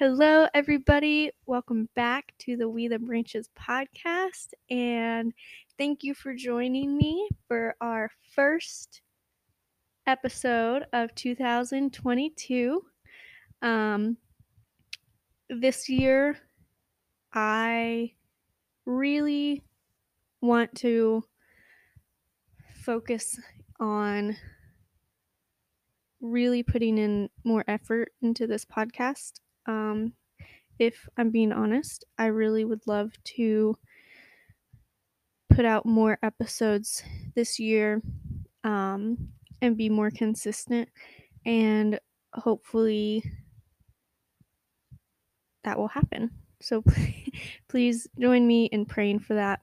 Hello, everybody. Welcome back to the We the Branches podcast. And thank you for joining me for our first episode of 2022. Um, this year, I really want to focus on really putting in more effort into this podcast. Um, if I'm being honest, I really would love to put out more episodes this year um, and be more consistent. And hopefully that will happen. So please join me in praying for that.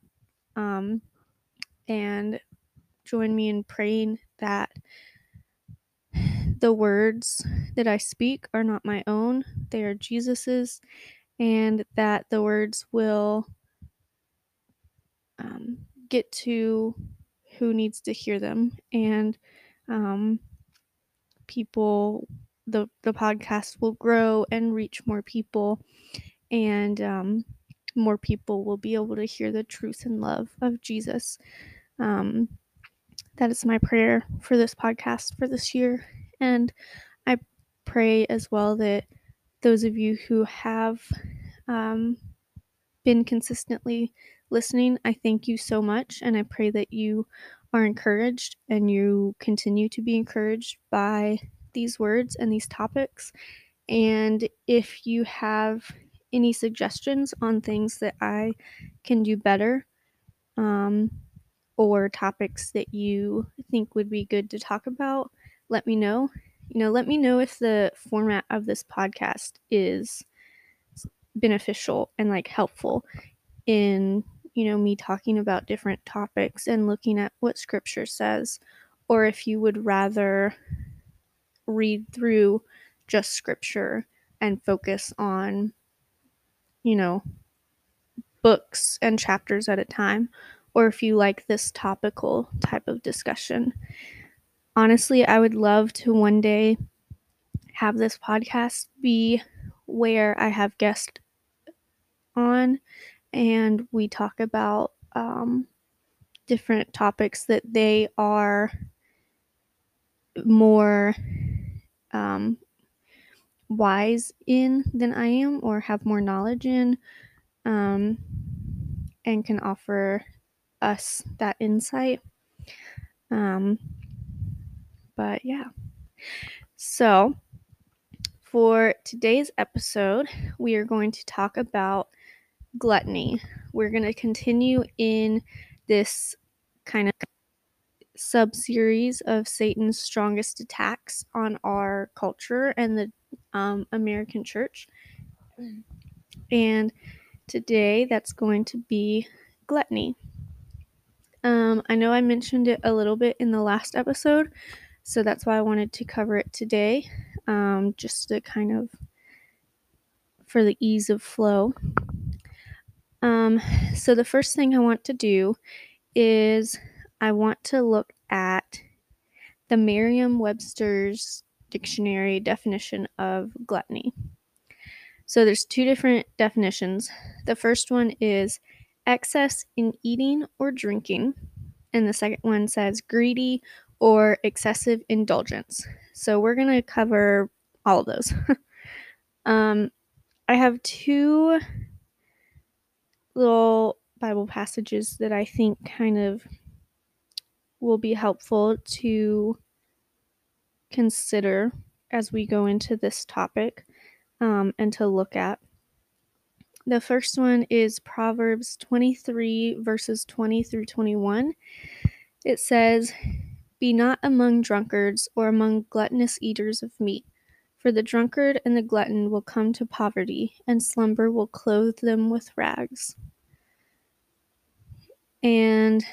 Um, and join me in praying that the words that I speak are not my own, they are Jesus's, and that the words will um, get to who needs to hear them. And um, people the the podcast will grow and reach more people and um, more people will be able to hear the truth and love of jesus. Um, that is my prayer for this podcast for this year and i pray as well that those of you who have um, been consistently listening, I thank you so much. And I pray that you are encouraged and you continue to be encouraged by these words and these topics. And if you have any suggestions on things that I can do better, um, or topics that you think would be good to talk about, let me know. You know, let me know if the format of this podcast is beneficial and like helpful in you know me talking about different topics and looking at what scripture says or if you would rather read through just scripture and focus on you know books and chapters at a time or if you like this topical type of discussion honestly i would love to one day have this podcast be where i have guests on and we talk about um, different topics that they are more um, wise in than I am or have more knowledge in um, and can offer us that insight. Um, but yeah. So, for today's episode, we are going to talk about gluttony. We're going to continue in this kind of sub series of Satan's strongest attacks on our culture and the um, American church. And today that's going to be gluttony. Um, I know I mentioned it a little bit in the last episode, so that's why I wanted to cover it today, um, just to kind of for the ease of flow. Um, so the first thing I want to do is I want to look at the Merriam Webster's dictionary definition of gluttony. So there's two different definitions. The first one is excess in eating or drinking, and the second one says greedy or excessive indulgence. So we're going to cover all of those. um, I have two little Bible passages that I think kind of will be helpful to consider as we go into this topic um, and to look at. The first one is Proverbs 23, verses 20 through 21. It says, Be not among drunkards or among gluttonous eaters of meat, for the drunkard and the glutton will come to poverty, and slumber will clothe them with rags. And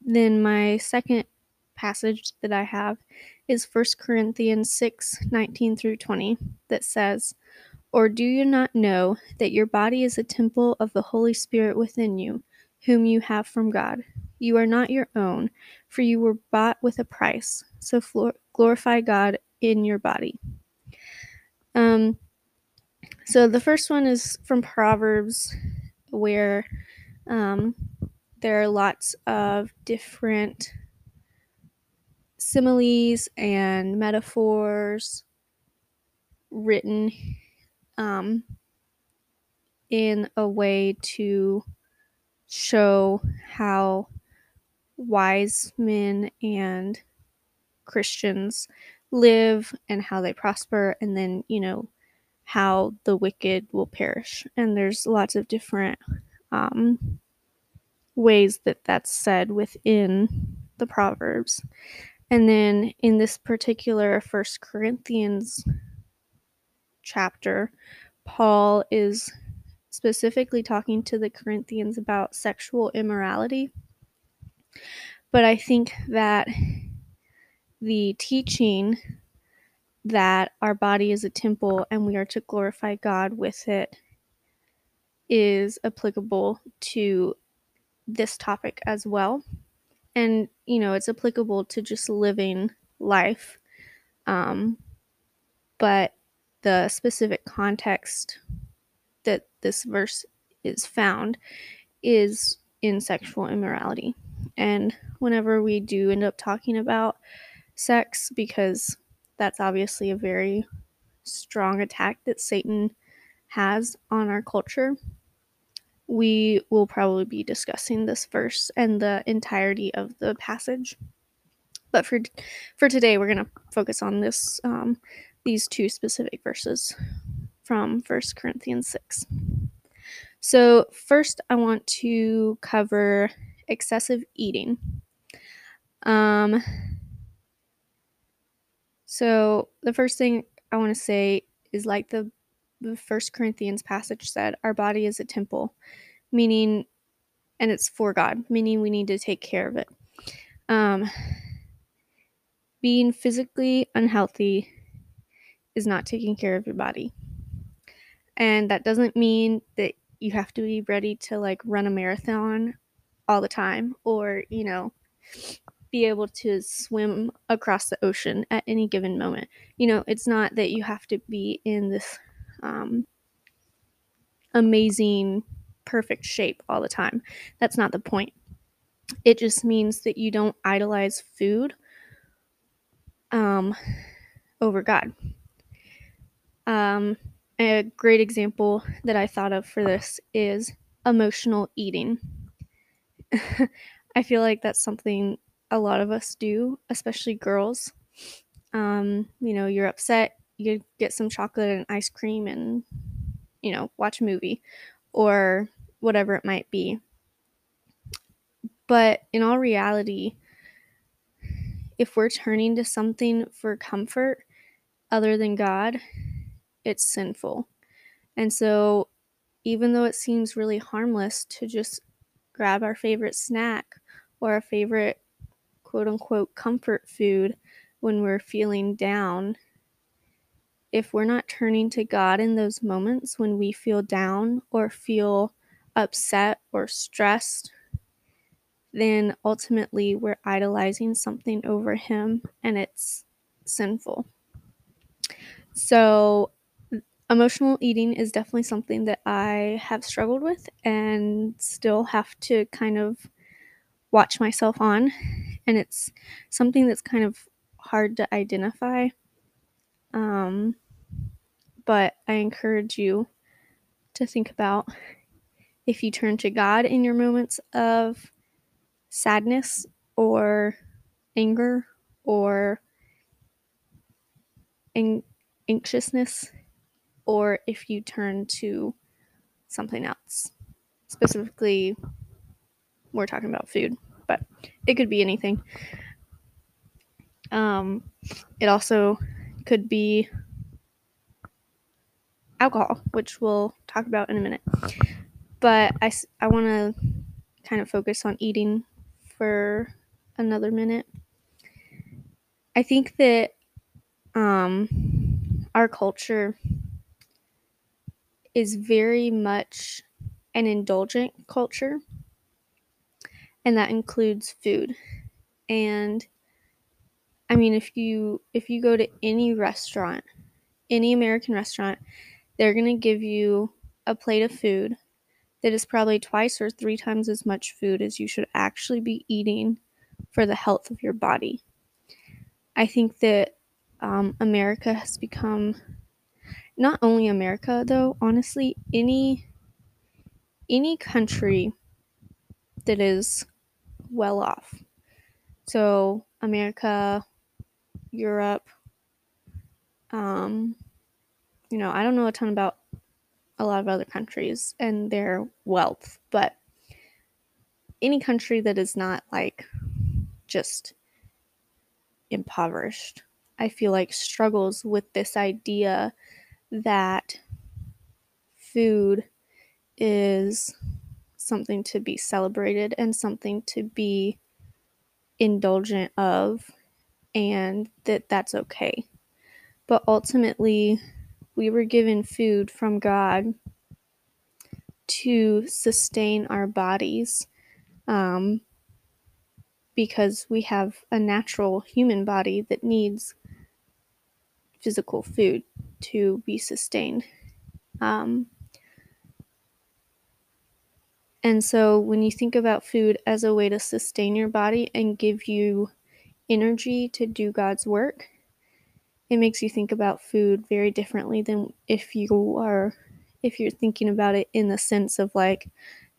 then my second passage that I have is 1 Corinthians 6 19 through 20 that says, Or do you not know that your body is a temple of the Holy Spirit within you, whom you have from God? You are not your own, for you were bought with a price. So glorify God in your body. Um, So the first one is from Proverbs, where um, there are lots of different similes and metaphors written um, in a way to show how wise men and Christians live and how they prosper, and then, you know, how the wicked will perish. And there's lots of different um, ways that that's said within the Proverbs. And then in this particular First Corinthians chapter, Paul is specifically talking to the Corinthians about sexual immorality. But I think that the teaching that our body is a temple and we are to glorify God with it is applicable to this topic as well. And, you know, it's applicable to just living life. Um, but the specific context that this verse is found is in sexual immorality. And whenever we do end up talking about sex, because that's obviously a very strong attack that Satan has on our culture, we will probably be discussing this verse and the entirety of the passage. But for for today, we're going to focus on this um, these two specific verses from First Corinthians six. So first, I want to cover excessive eating. Um, so the first thing I want to say is like the the First Corinthians passage said, our body is a temple, meaning, and it's for God, meaning we need to take care of it. Um, being physically unhealthy is not taking care of your body. And that doesn't mean that you have to be ready to like run a marathon all the time or, you know, be able to swim across the ocean at any given moment. You know, it's not that you have to be in this um, amazing, perfect shape all the time. That's not the point. It just means that you don't idolize food um, over God. Um, a great example that I thought of for this is emotional eating. I feel like that's something a lot of us do, especially girls. Um, you know, you're upset, you get some chocolate and ice cream and, you know, watch a movie or whatever it might be. But in all reality, if we're turning to something for comfort other than God, it's sinful. And so, even though it seems really harmless to just grab our favorite snack or our favorite quote unquote comfort food when we're feeling down, if we're not turning to God in those moments when we feel down or feel upset or stressed, then ultimately we're idolizing something over Him and it's sinful. So, emotional eating is definitely something that I have struggled with and still have to kind of watch myself on. And it's something that's kind of hard to identify. Um, but I encourage you to think about if you turn to God in your moments of sadness or anger or an- anxiousness, or if you turn to something else. Specifically, we're talking about food, but it could be anything. Um, it also could be alcohol, which we'll talk about in a minute. But I, I want to kind of focus on eating for another minute. I think that um, our culture is very much an indulgent culture, and that includes food. And I mean, if you if you go to any restaurant, any American restaurant, they're going to give you a plate of food that is probably twice or three times as much food as you should actually be eating for the health of your body. I think that um, America has become not only America though, honestly, any any country that is well off. So America, Europe, um, you know, I don't know a ton about a lot of other countries and their wealth, but any country that is not like just impoverished, I feel like struggles with this idea that food is something to be celebrated and something to be indulgent of and that that's okay. But ultimately, we were given food from God to sustain our bodies um, because we have a natural human body that needs physical food to be sustained. Um, and so, when you think about food as a way to sustain your body and give you energy to do God's work, it makes you think about food very differently than if you are if you're thinking about it in the sense of like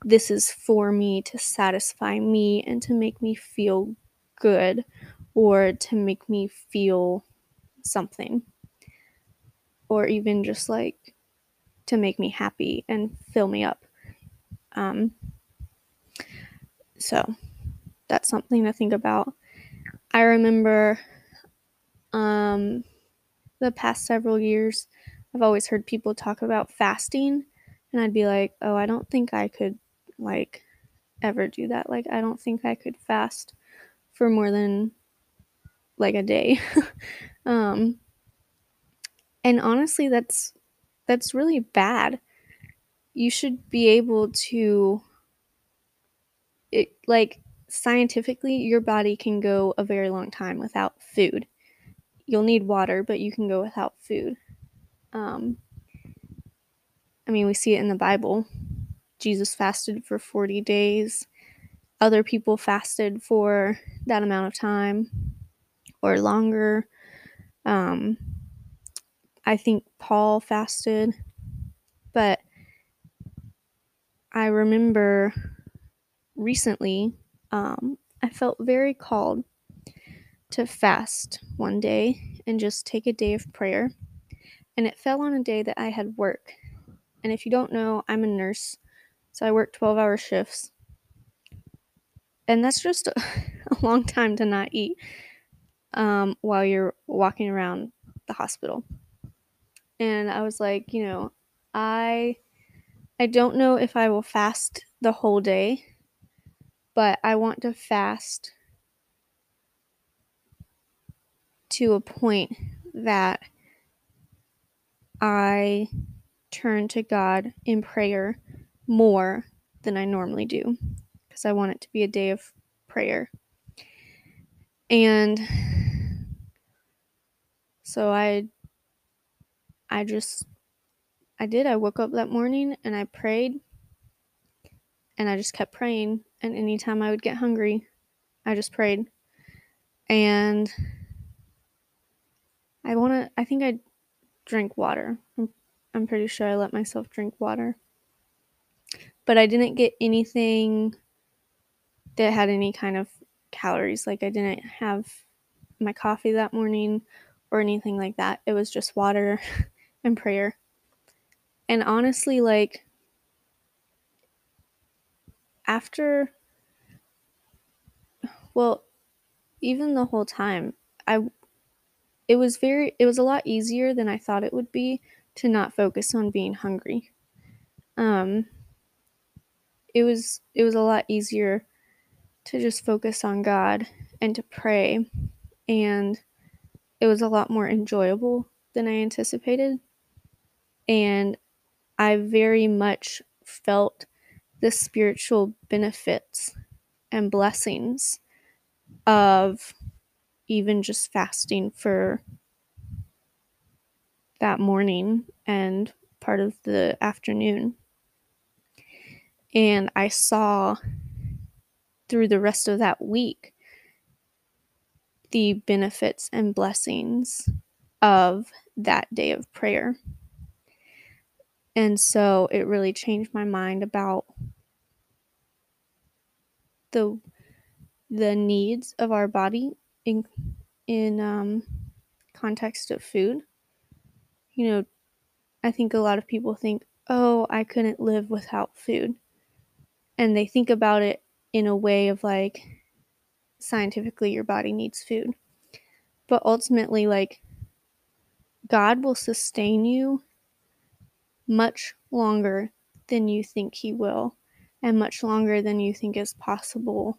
this is for me to satisfy me and to make me feel good or to make me feel something or even just like to make me happy and fill me up um, so that's something to think about i remember um, the past several years, I've always heard people talk about fasting, and I'd be like, oh, I don't think I could, like, ever do that. Like, I don't think I could fast for more than, like, a day. um, and honestly, that's that's really bad. You should be able to, it like scientifically, your body can go a very long time without food you'll need water, but you can go without food. Um, I mean, we see it in the Bible. Jesus fasted for 40 days. Other people fasted for that amount of time or longer. Um, I think Paul fasted, but I remember recently um, I felt very called to fast one day and just take a day of prayer. And it fell on a day that I had work. And if you don't know, I'm a nurse, so I work 12 hour shifts. And that's just a, a long time to not eat um, while you're walking around the hospital. And I was like, you know, I I don't know if I will fast the whole day, but I want to fast to a point that I turn to God in prayer more than I normally do because I want it to be a day of prayer. And so I I just I did. I woke up that morning and I prayed and I just kept praying and anytime I would get hungry, I just prayed. And I want to, I think I drank water. I'm, I'm pretty sure I let myself drink water. But I didn't get anything that had any kind of calories. Like I didn't have my coffee that morning or anything like that. It was just water and prayer. And honestly, like, after, well, even the whole time, I it was very it was a lot easier than I thought it would be to not focus on being hungry. Um it was it was a lot easier to just focus on God and to pray and it was a lot more enjoyable than I anticipated. And I very much felt the spiritual benefits and blessings of even just fasting for that morning and part of the afternoon. And I saw through the rest of that week the benefits and blessings of that day of prayer. And so it really changed my mind about the the needs of our body in in um, context of food. You know, I think a lot of people think, "Oh, I couldn't live without food," and they think about it in a way of like scientifically your body needs food. But ultimately, like, God will sustain you much longer than you think He will, and much longer than you think is possible.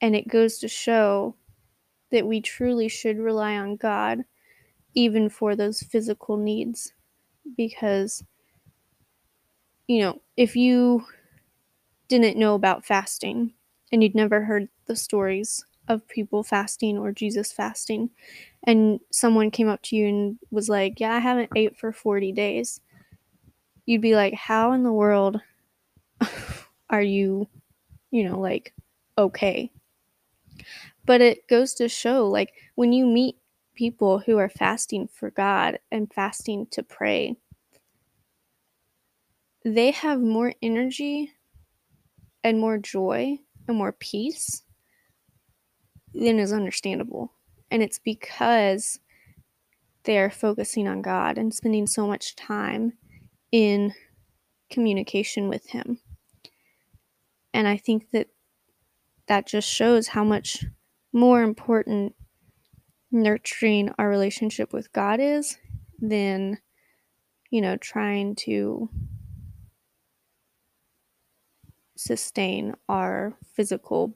And it goes to show that we truly should rely on God even for those physical needs. Because, you know, if you didn't know about fasting and you'd never heard the stories of people fasting or Jesus fasting, and someone came up to you and was like, Yeah, I haven't ate for 40 days, you'd be like, How in the world are you, you know, like, okay? But it goes to show, like, when you meet people who are fasting for God and fasting to pray, they have more energy and more joy and more peace than is understandable. And it's because they're focusing on God and spending so much time in communication with Him. And I think that that just shows how much more important nurturing our relationship with God is than, you know, trying to sustain our physical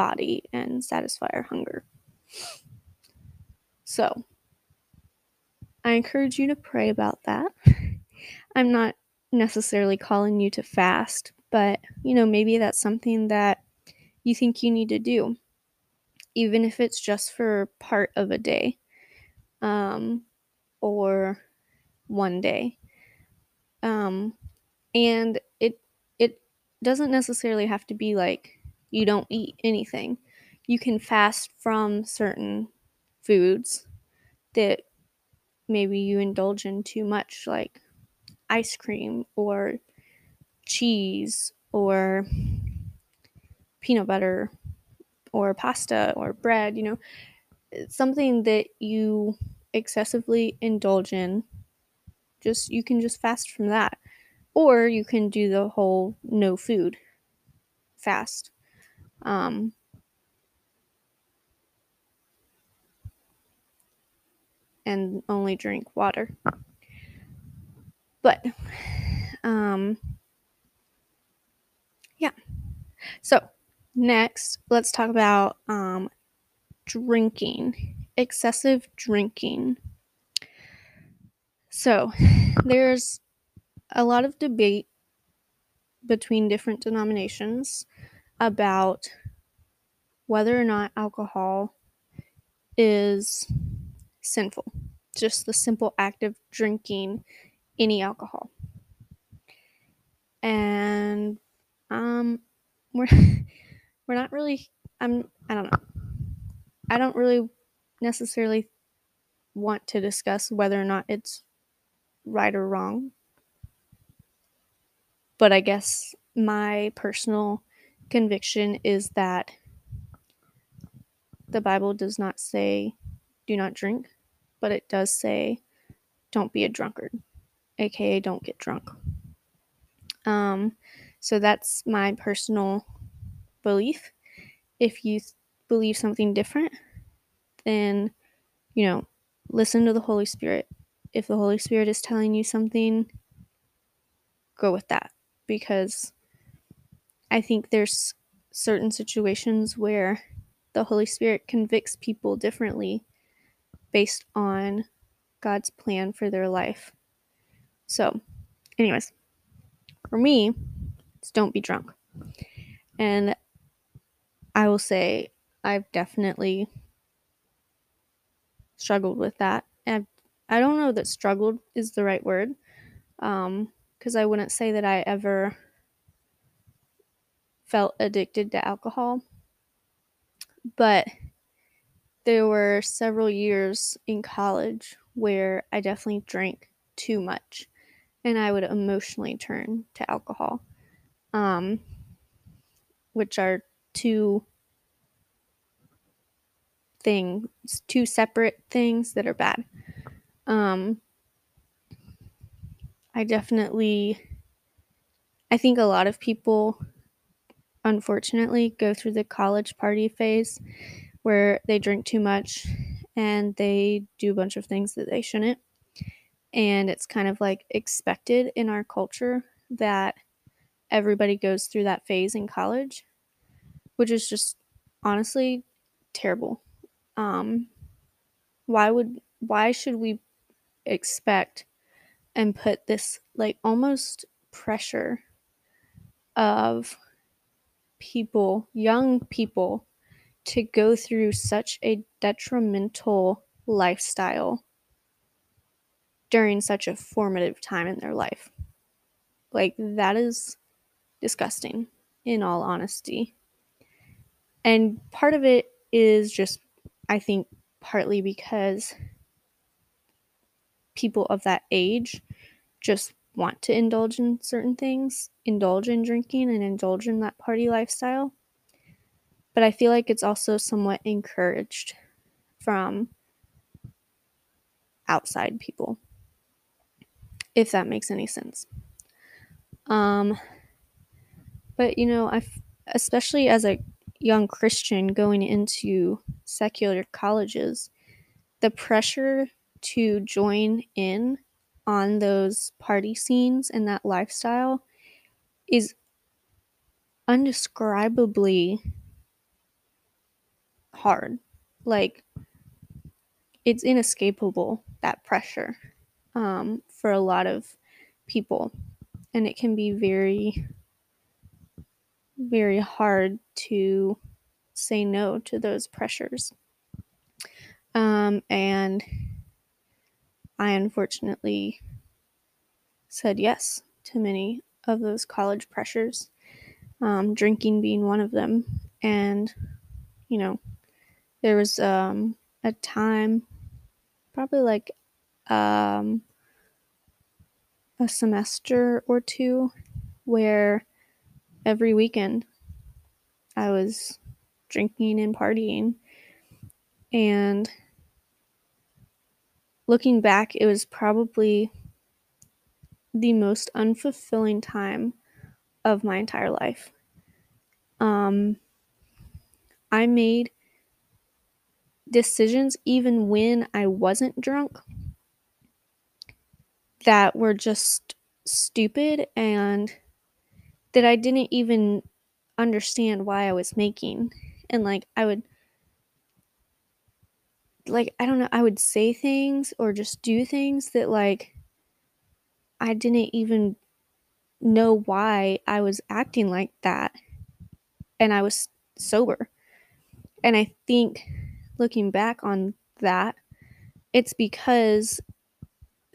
body and satisfy our hunger. So, I encourage you to pray about that. I'm not necessarily calling you to fast, but you know, maybe that's something that you think you need to do, even if it's just for part of a day um, or one day. Um, and it it doesn't necessarily have to be like you don't eat anything. You can fast from certain foods that maybe you indulge in too much, like ice cream or cheese or peanut butter or pasta or bread, you know, something that you excessively indulge in. Just you can just fast from that. Or you can do the whole no food fast. Um, and only drink water. But, um, yeah. So, next, let's talk about um, drinking, excessive drinking. So, there's a lot of debate between different denominations about whether or not alcohol is sinful. Just the simple act of drinking any alcohol. And um we're we're not really I'm I don't know. I don't really necessarily want to discuss whether or not it's right or wrong. But I guess my personal conviction is that the Bible does not say do not drink, but it does say don't be a drunkard, aka don't get drunk. Um, so that's my personal belief. If you th- believe something different, then, you know, listen to the Holy Spirit. If the Holy Spirit is telling you something, go with that because I think there's certain situations where the Holy Spirit convicts people differently based on God's plan for their life. So, anyways, for me, it's don't be drunk. And I will say I've definitely struggled with that. I've I don't know that struggled is the right word. Um, because I wouldn't say that I ever felt addicted to alcohol. But there were several years in college where I definitely drank too much and I would emotionally turn to alcohol. Um, which are two things, two separate things that are bad. Um, I definitely, I think a lot of people, unfortunately, go through the college party phase where they drink too much and they do a bunch of things that they shouldn't. And it's kind of like expected in our culture that everybody goes through that phase in college, which is just honestly terrible. Um, why would why should we expect and put this like almost pressure of people, young people, to go through such a detrimental lifestyle during such a formative time in their life. Like, that is disgusting, in all honesty. And part of it is just, I think, partly because people of that age just want to indulge in certain things, indulge in drinking, and indulge in that party lifestyle. But I feel like it's also somewhat encouraged from outside people, if that makes any sense. Um, but you know, I, especially as a young Christian going into secular colleges, the pressure to join in on those party scenes and that lifestyle is undescribably hard. Like, it's inescapable, that pressure, um, for a lot of people. And it can be very, very hard to say no to those pressures. Um, and I unfortunately said yes to many of those college pressures, um, drinking being one of them. And, you know, there was um, a time, probably like um, a semester or two, where every weekend I was drinking and partying. And looking back, it was probably the most unfulfilling time of my entire life. Um, I made decisions even when I wasn't drunk that were just stupid and that I didn't even understand why I was making. And like, I would, like, I don't know, I would say things or just do things that like I didn't even know why I was acting like that. And I was sober. And I think looking back on that, it's because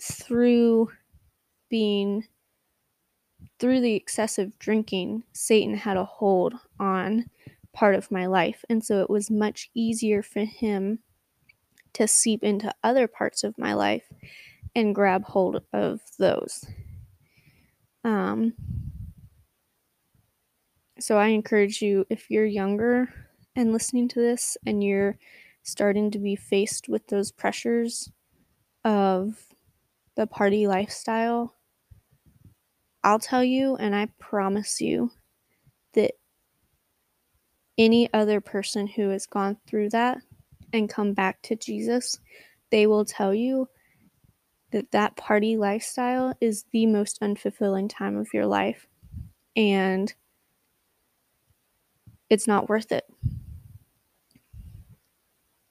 through being through the excessive drinking, Satan had a hold on part of my life. And so it was much easier for him to seep into other parts of my life and grab hold of those. Um, so I encourage you, if you're younger and listening to this and you're starting to be faced with those pressures of the party lifestyle, I'll tell you and I promise you that any other person who has gone through that and come back to Jesus, they will tell you that that party lifestyle is the most unfulfilling time of your life and it's not worth it.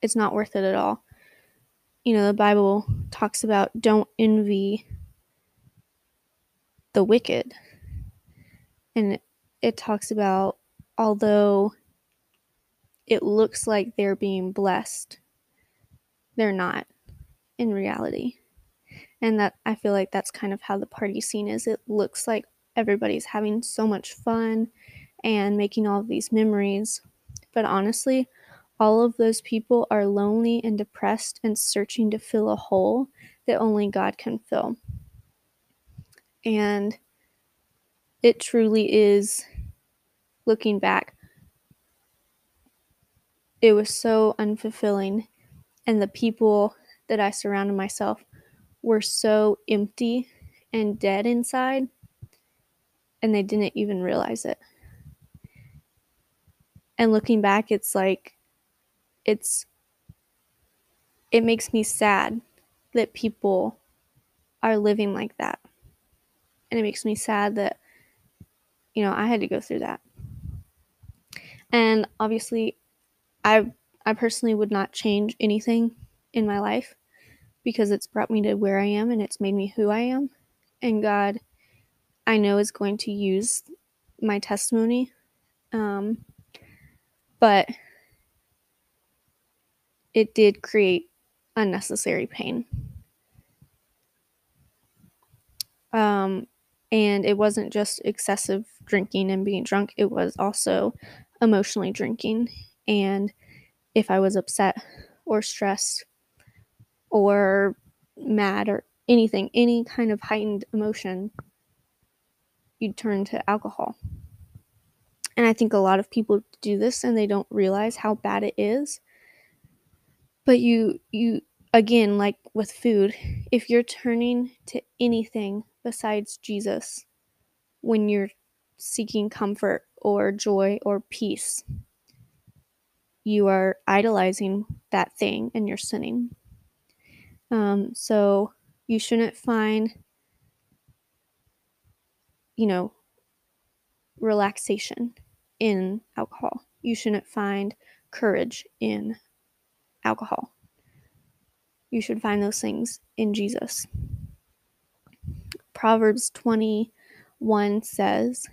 It's not worth it at all. You know, the Bible talks about don't envy the wicked. And it, it talks about although it looks like they're being blessed, they're not in reality. And that I feel like that's kind of how the party scene is. It looks like everybody's having so much fun and making all of these memories. But honestly, all of those people are lonely and depressed and searching to fill a hole that only God can fill. And it truly is, looking back, it was so unfulfilling. And the people that I surrounded myself were so empty and dead inside, and they didn't even realize it. And looking back, it's like, it's, it makes me sad that people are living like that. And it makes me sad that, you know, I had to go through that. And obviously, I I personally would not change anything in my life because it's brought me to where I am and it's made me who I am. And God, I know, is going to use my testimony. Um, but it did create unnecessary pain. Um, and it wasn't just excessive drinking and being drunk, it was also emotionally drinking. And if I was upset or stressed or mad or anything, any kind of heightened emotion, you'd turn to alcohol. And I think a lot of people do this and they don't realize how bad it is. But you you again like with food, if you're turning to anything besides Jesus when you're seeking comfort or joy or peace, you are idolizing that thing and you're sinning. Um, so you shouldn't find, you know, relaxation in alcohol. You shouldn't find courage in alcohol. You should find those things in Jesus. Proverbs 21 says,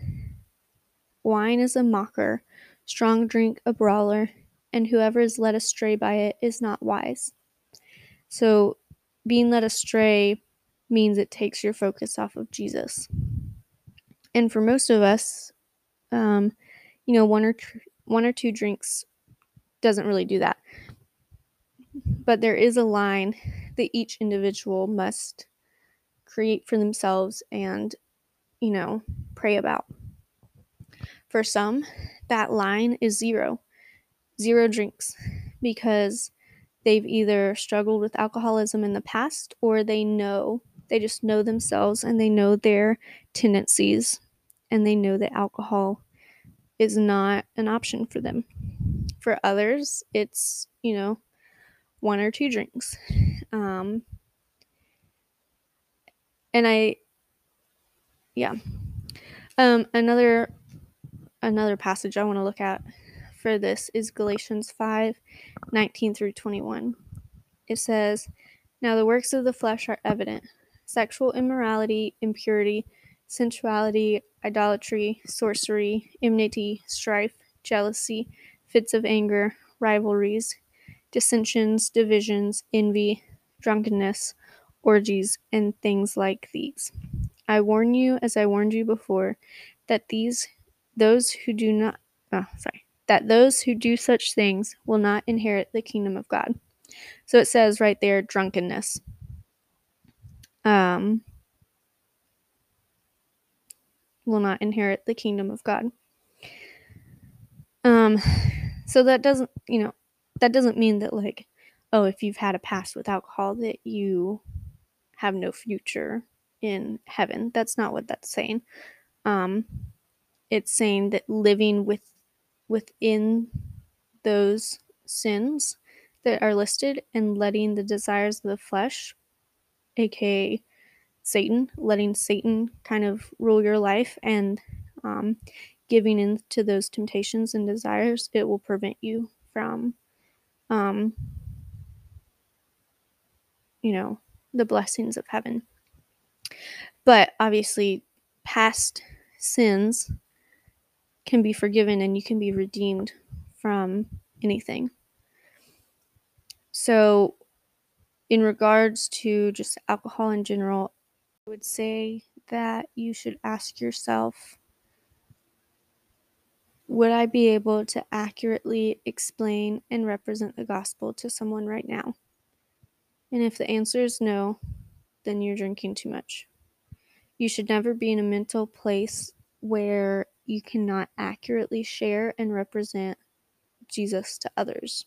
Wine is a mocker, strong drink a brawler, and whoever is led astray by it is not wise. So, being led astray means it takes your focus off of Jesus. And for most of us, um, you know, one or tr- one or two drinks doesn't really do that. But there is a line that each individual must create for themselves and, you know, pray about. For some, that line is zero zero drinks because they've either struggled with alcoholism in the past or they know they just know themselves and they know their tendencies and they know that alcohol is not an option for them. For others, it's, you know, one or two drinks. Um, and I, yeah. Um, another another passage I want to look at for this is Galatians 5 19 through 21. It says, Now the works of the flesh are evident sexual immorality, impurity, sensuality, idolatry, sorcery, enmity, strife, jealousy, fits of anger, rivalries, dissensions, divisions, envy, drunkenness, orgies, and things like these. I warn you, as I warned you before, that these those who do not oh sorry that those who do such things will not inherit the kingdom of God. So it says right there drunkenness. Um, will not inherit the kingdom of God. Um, so that doesn't, you know, that doesn't mean that like, oh, if you've had a past with alcohol that you have no future in heaven. That's not what that's saying. Um, it's saying that living with within those sins that are listed and letting the desires of the flesh, aka Satan, letting Satan kind of rule your life and um, giving in to those temptations and desires, it will prevent you from, um, you know, the blessings of heaven. But obviously, past sins can be forgiven and you can be redeemed from anything. So in regards to just alcohol in general, I would say that you should ask yourself would I be able to accurately explain and represent the gospel to someone right now? And if the answer is no, then you're drinking too much. You should never be in a mental place where you cannot accurately share and represent Jesus to others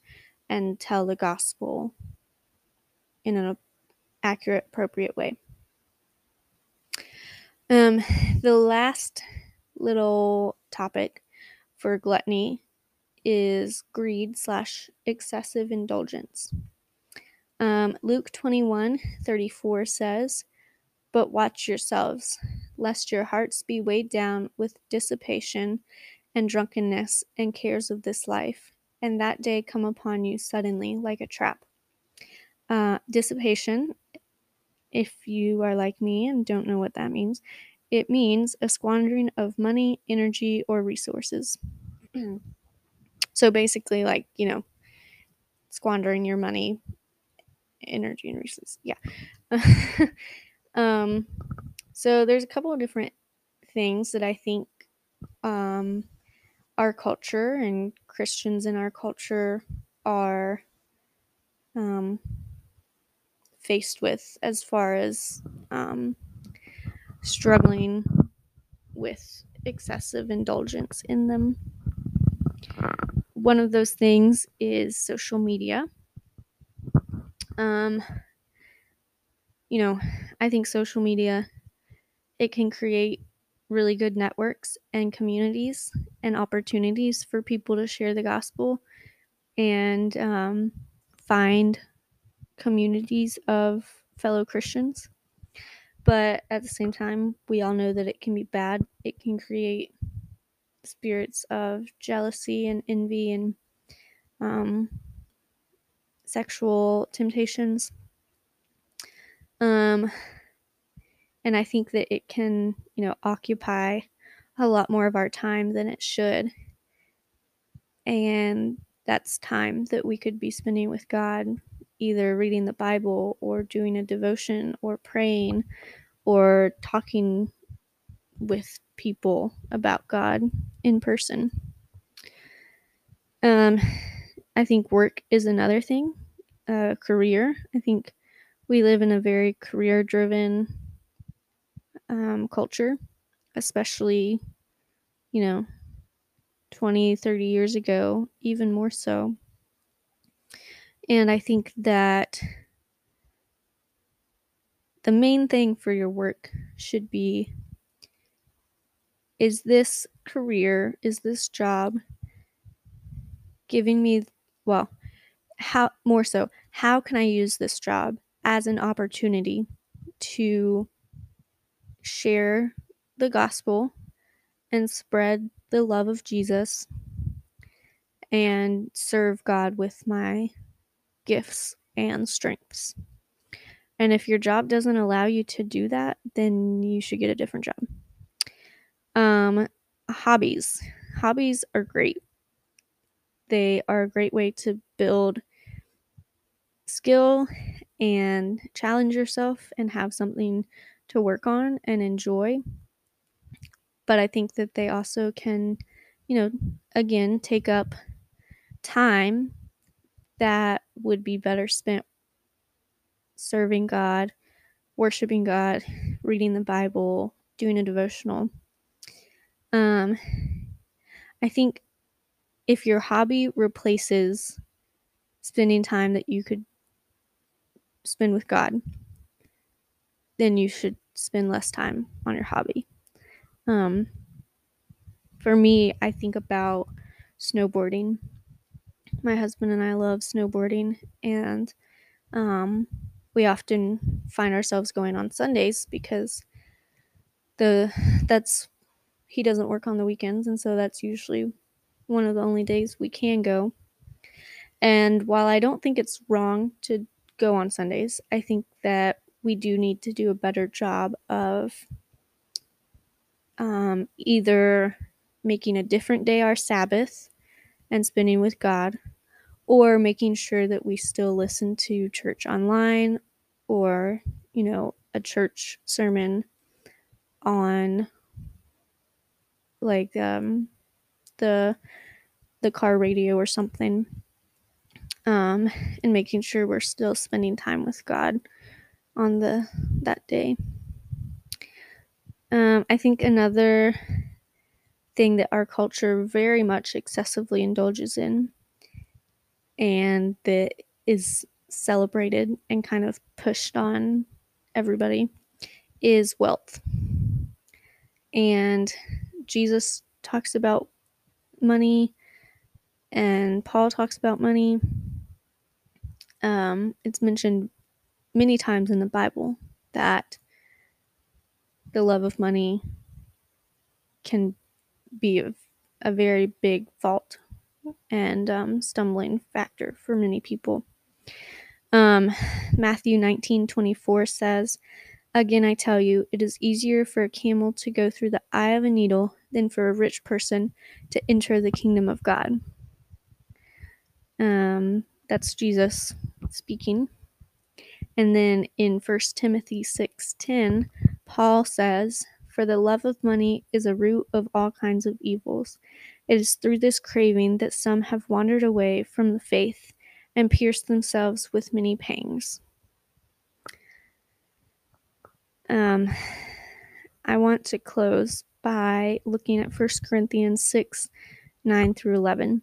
and tell the gospel in an accurate, appropriate way. Um, the last little topic for gluttony is greed slash excessive indulgence. Um, Luke 21 34 says, But watch yourselves, lest your hearts be weighed down with dissipation and drunkenness and cares of this life, and that day come upon you suddenly like a trap. Uh, dissipation, if you are like me and don't know what that means, it means a squandering of money, energy, or resources. so basically, like, you know, squandering your money, energy, and resources. Yeah. um, so there's a couple of different things that I think um, our culture and Christians in our culture are um, faced with as far as um, struggling with excessive indulgence in them. One of those things is social media. Um, you know, I think social media it can create really good networks and communities and opportunities for people to share the gospel and um, find communities of fellow Christians. But at the same time, we all know that it can be bad. It can create spirits of jealousy and envy and um, sexual temptations. Um, and I think that it can, you know, occupy a lot more of our time than it should. And that's time that we could be spending with God, either reading the Bible or doing a devotion or praying or talking with people about God in person. Um, I think work is another thing, uh, career. I think we live in a very career driven um, culture, especially, you know, 20, 30 years ago, even more so. And I think that the main thing for your work should be is this career, is this job giving me, well, how more so, how can I use this job as an opportunity to share the gospel and spread the love of Jesus and serve God with my gifts and strengths. And if your job doesn't allow you to do that, then you should get a different job. Um, hobbies. Hobbies are great. They are a great way to build skill and challenge yourself and have something to work on and enjoy. But I think that they also can, you know, again, take up time that would be better spent serving God, worshiping God, reading the Bible, doing a devotional. Um, I think if your hobby replaces spending time that you could spend with God, then you should spend less time on your hobby. Um, for me, I think about snowboarding. My husband and I love snowboarding, and um, we often find ourselves going on Sundays because the that's he doesn't work on the weekends, and so that's usually one of the only days we can go. And while I don't think it's wrong to go on Sundays, I think that we do need to do a better job of um, either making a different day our Sabbath and spending with God, or making sure that we still listen to church online or, you know, a church sermon on like um the the car radio or something um and making sure we're still spending time with God on the that day. Um I think another thing that our culture very much excessively indulges in and that is celebrated and kind of pushed on everybody is wealth. And Jesus talks about money and Paul talks about money. Um, it's mentioned many times in the Bible that the love of money can be a, a very big fault and um, stumbling factor for many people. Um, Matthew 19 24 says, Again, I tell you, it is easier for a camel to go through the eye of a needle than for a rich person to enter the kingdom of God. Um, that's Jesus speaking. And then in 1 Timothy 6:10, Paul says, "For the love of money is a root of all kinds of evils. It is through this craving that some have wandered away from the faith and pierced themselves with many pangs." Um, I want to close by looking at 1 Corinthians 6 9 through 11.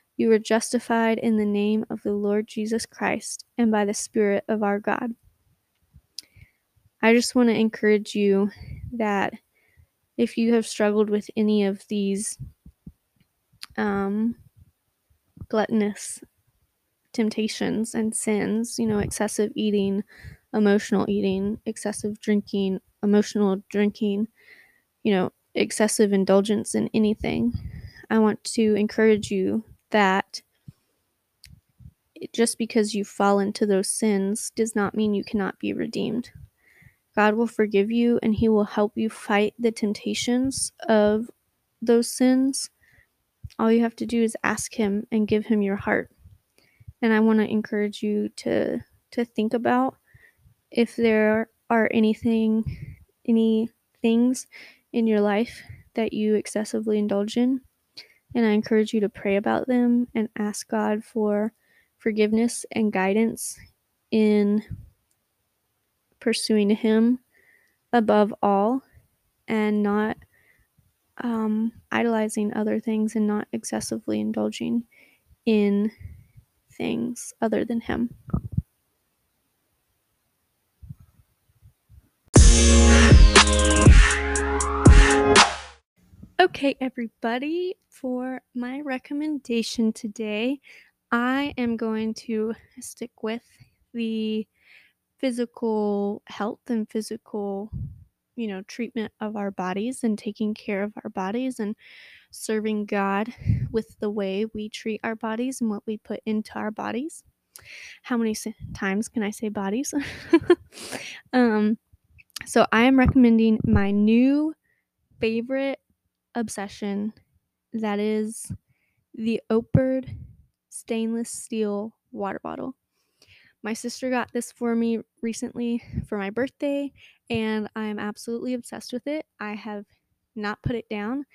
you were justified in the name of the Lord Jesus Christ and by the Spirit of our God. I just want to encourage you that if you have struggled with any of these um, gluttonous temptations and sins, you know, excessive eating, emotional eating, excessive drinking, emotional drinking, you know, excessive indulgence in anything, I want to encourage you that just because you fall into those sins does not mean you cannot be redeemed. God will forgive you and He will help you fight the temptations of those sins. All you have to do is ask Him and give Him your heart. And I want to encourage you to to think about if there are anything any things in your life that you excessively indulge in and I encourage you to pray about them and ask God for forgiveness and guidance in pursuing Him above all and not um, idolizing other things and not excessively indulging in things other than Him. Okay, everybody, for my recommendation today, I am going to stick with the physical health and physical, you know, treatment of our bodies and taking care of our bodies and serving God with the way we treat our bodies and what we put into our bodies. How many times can I say bodies? um, so I am recommending my new favorite obsession that is the Operd stainless steel water bottle. My sister got this for me recently for my birthday, and I'm absolutely obsessed with it. I have not put it down.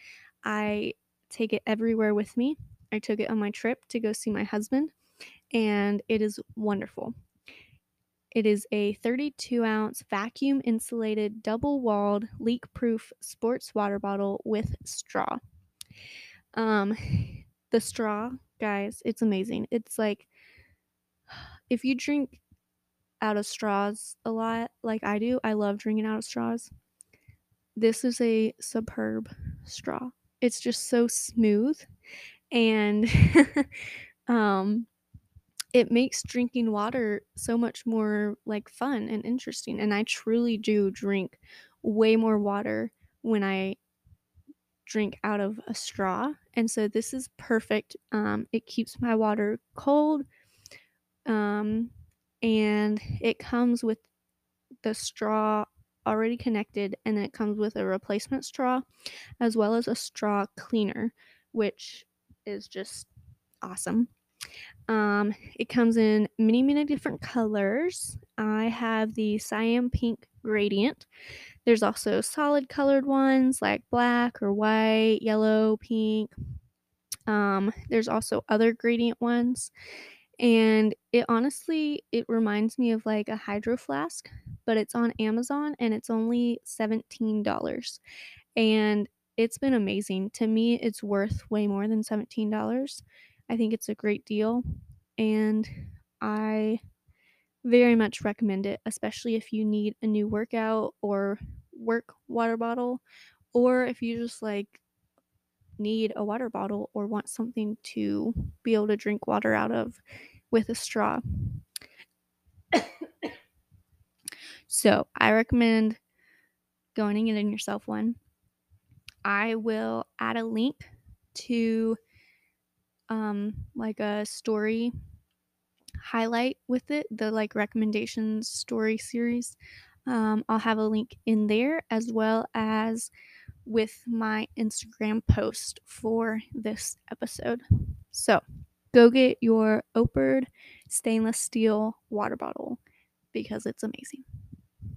I take it everywhere with me. I took it on my trip to go see my husband, and it is wonderful. It is a 32 ounce vacuum insulated, double walled, leak proof sports water bottle with straw. Um, the straw, guys, it's amazing. It's like if you drink out of straws a lot, like I do, I love drinking out of straws. This is a superb straw. It's just so smooth and um it makes drinking water so much more like fun and interesting. And I truly do drink way more water when I drink out of a straw. And so this is perfect. Um, it keeps my water cold. Um, and it comes with the straw already connected, and then it comes with a replacement straw as well as a straw cleaner, which is just awesome. Um, it comes in many, many different colors. I have the cyan pink gradient. There's also solid colored ones like black or white, yellow, pink. Um, there's also other gradient ones. And it honestly, it reminds me of like a hydro flask, but it's on Amazon and it's only $17. And it's been amazing. To me, it's worth way more than $17. I think it's a great deal and I very much recommend it, especially if you need a new workout or work water bottle, or if you just like need a water bottle or want something to be able to drink water out of with a straw. so, I recommend going and getting yourself one. I will add a link to um like a story highlight with it, the like recommendations story series. Um, I'll have a link in there as well as with my Instagram post for this episode. So go get your Operd stainless steel water bottle because it's amazing.